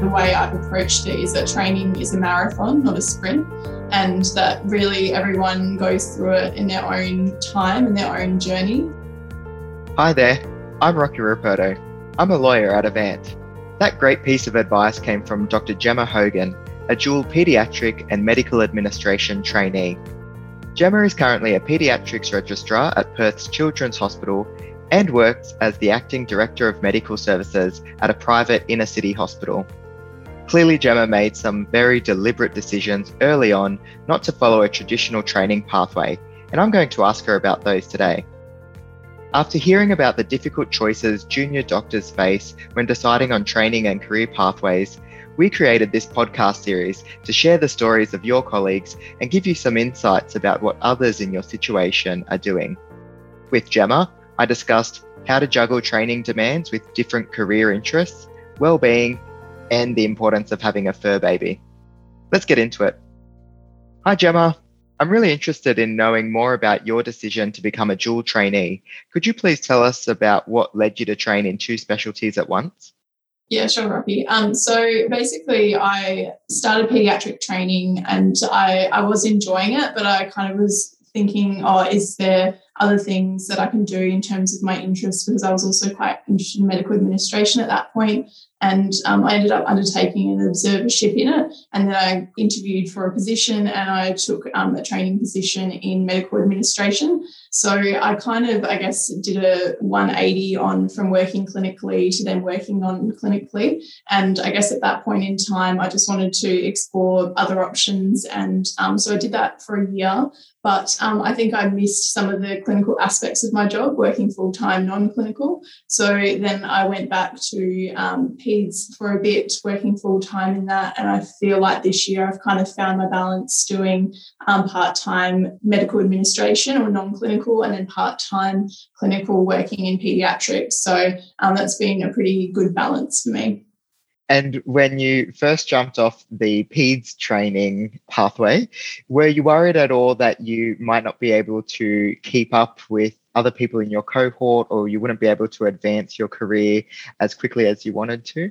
The way I've approached it is that training is a marathon, not a sprint, and that really everyone goes through it in their own time and their own journey. Hi there, I'm Rocky Ruperto. I'm a lawyer at Avant. That great piece of advice came from Dr. Gemma Hogan, a dual paediatric and medical administration trainee. Gemma is currently a paediatrics registrar at Perth's Children's Hospital and works as the acting director of medical services at a private inner city hospital. Clearly, Gemma made some very deliberate decisions early on not to follow a traditional training pathway, and I'm going to ask her about those today. After hearing about the difficult choices junior doctors face when deciding on training and career pathways, we created this podcast series to share the stories of your colleagues and give you some insights about what others in your situation are doing. With Gemma, I discussed how to juggle training demands with different career interests, well-being, and the importance of having a fur baby. Let's get into it. Hi, Gemma. I'm really interested in knowing more about your decision to become a dual trainee. Could you please tell us about what led you to train in two specialties at once? Yeah, sure, Rocky. Um, so basically, I started pediatric training and I, I was enjoying it, but I kind of was thinking, oh, is there other things that I can do in terms of my interests because I was also quite interested in medical administration at that point. And um, I ended up undertaking an observership in it. And then I interviewed for a position and I took um, a training position in medical administration. So I kind of, I guess, did a 180 on from working clinically to then working non clinically. And I guess at that point in time, I just wanted to explore other options. And um, so I did that for a year. But um, I think I missed some of the clinical aspects of my job, working full time, non clinical. So then I went back to um, PEDS for a bit, working full time in that. And I feel like this year I've kind of found my balance doing um, part time medical administration or non clinical, and then part time clinical working in pediatrics. So um, that's been a pretty good balance for me. And when you first jumped off the PEDS training pathway, were you worried at all that you might not be able to keep up with other people in your cohort or you wouldn't be able to advance your career as quickly as you wanted to?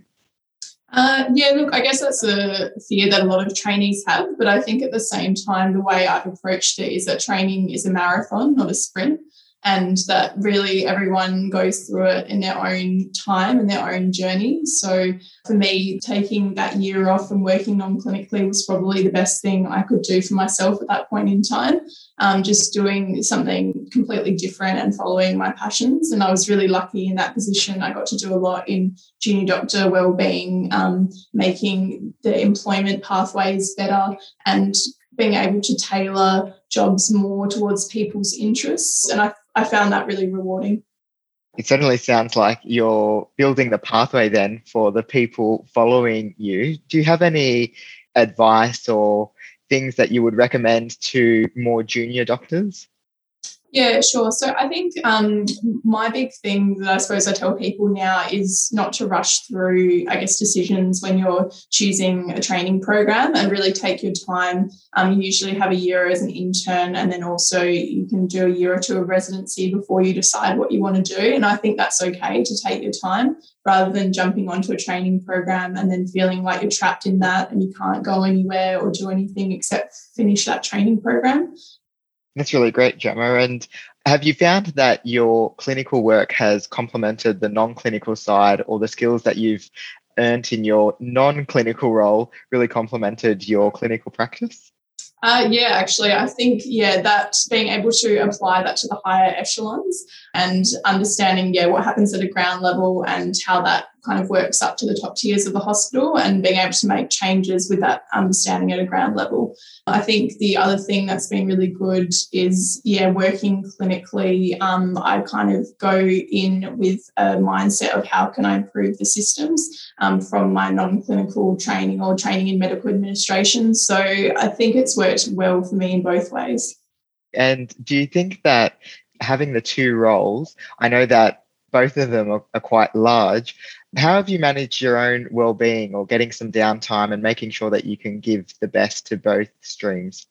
Uh, yeah, look, I guess that's a fear that a lot of trainees have. But I think at the same time, the way I've approached it is that training is a marathon, not a sprint and that really everyone goes through it in their own time and their own journey. So for me, taking that year off and working non clinically was probably the best thing I could do for myself at that point in time. Um, just doing something completely different and following my passions. And I was really lucky in that position. I got to do a lot in junior doctor well-being, um, making the employment pathways better, and being able to tailor jobs more towards people's interests. And I I found that really rewarding. It certainly sounds like you're building the pathway then for the people following you. Do you have any advice or things that you would recommend to more junior doctors? Yeah, sure. So I think um, my big thing that I suppose I tell people now is not to rush through, I guess, decisions when you're choosing a training program and really take your time. Um, you usually have a year as an intern, and then also you can do a year or two of residency before you decide what you want to do. And I think that's okay to take your time rather than jumping onto a training program and then feeling like you're trapped in that and you can't go anywhere or do anything except finish that training program. That's really great, Gemma. And have you found that your clinical work has complemented the non clinical side or the skills that you've earned in your non clinical role really complemented your clinical practice? Uh, yeah, actually, I think, yeah, that being able to apply that to the higher echelons and understanding, yeah, what happens at a ground level and how that kind of works up to the top tiers of the hospital and being able to make changes with that understanding at a ground level. I think the other thing that's been really good is, yeah, working clinically. Um, I kind of go in with a mindset of how can I improve the systems um, from my non-clinical training or training in medical administration. So I think it's worked well for me in both ways. And do you think that having the two roles, I know that both of them are, are quite large. How have you managed your own well-being or getting some downtime and making sure that you can give the best to both streams?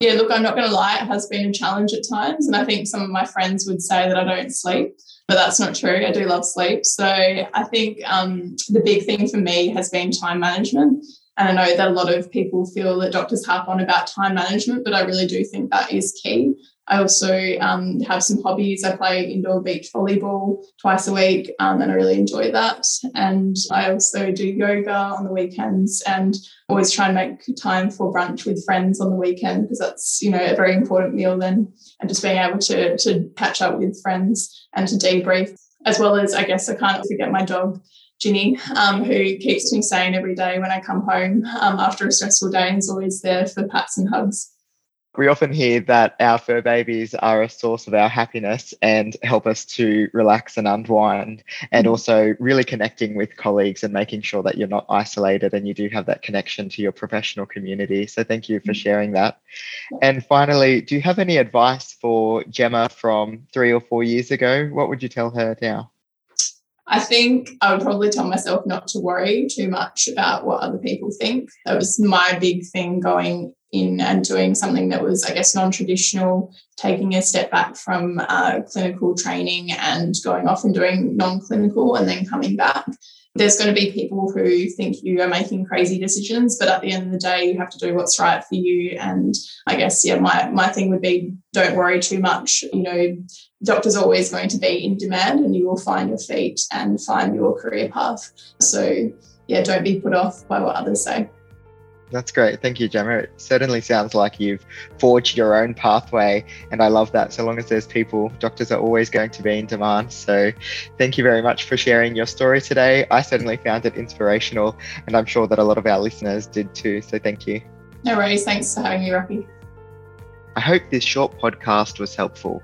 Yeah, look, I'm not going to lie, it has been a challenge at times. And I think some of my friends would say that I don't sleep, but that's not true. I do love sleep. So I think um, the big thing for me has been time management. And I know that a lot of people feel that doctors harp on about time management, but I really do think that is key. I also um, have some hobbies. I play indoor beach volleyball twice a week, um, and I really enjoy that. And I also do yoga on the weekends, and always try and make time for brunch with friends on the weekend because that's you know a very important meal then, and just being able to to catch up with friends and to debrief, as well as I guess I can't forget my dog. Ginny, um, who keeps me sane every day when I come home um, after a stressful day and is always there for pats and hugs we often hear that our fur babies are a source of our happiness and help us to relax and unwind, and mm-hmm. also really connecting with colleagues and making sure that you're not isolated and you do have that connection to your professional community. So, thank you for mm-hmm. sharing that. And finally, do you have any advice for Gemma from three or four years ago? What would you tell her now? I think I would probably tell myself not to worry too much about what other people think. That was my big thing going in and doing something that was, I guess, non traditional, taking a step back from uh, clinical training and going off and doing non clinical and then coming back. There's going to be people who think you are making crazy decisions, but at the end of the day, you have to do what's right for you. And I guess, yeah, my, my thing would be don't worry too much. You know, doctors always going to be in demand and you will find your feet and find your career path. So, yeah, don't be put off by what others say. That's great. Thank you, Gemma. It certainly sounds like you've forged your own pathway, and I love that. So long as there's people, doctors are always going to be in demand. So, thank you very much for sharing your story today. I certainly found it inspirational, and I'm sure that a lot of our listeners did too. So, thank you. No worries. Thanks for having me, Rocky. I hope this short podcast was helpful.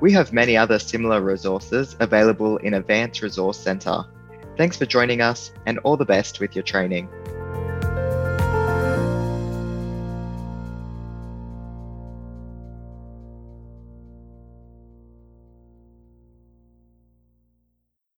We have many other similar resources available in Avant's Resource Centre. Thanks for joining us, and all the best with your training.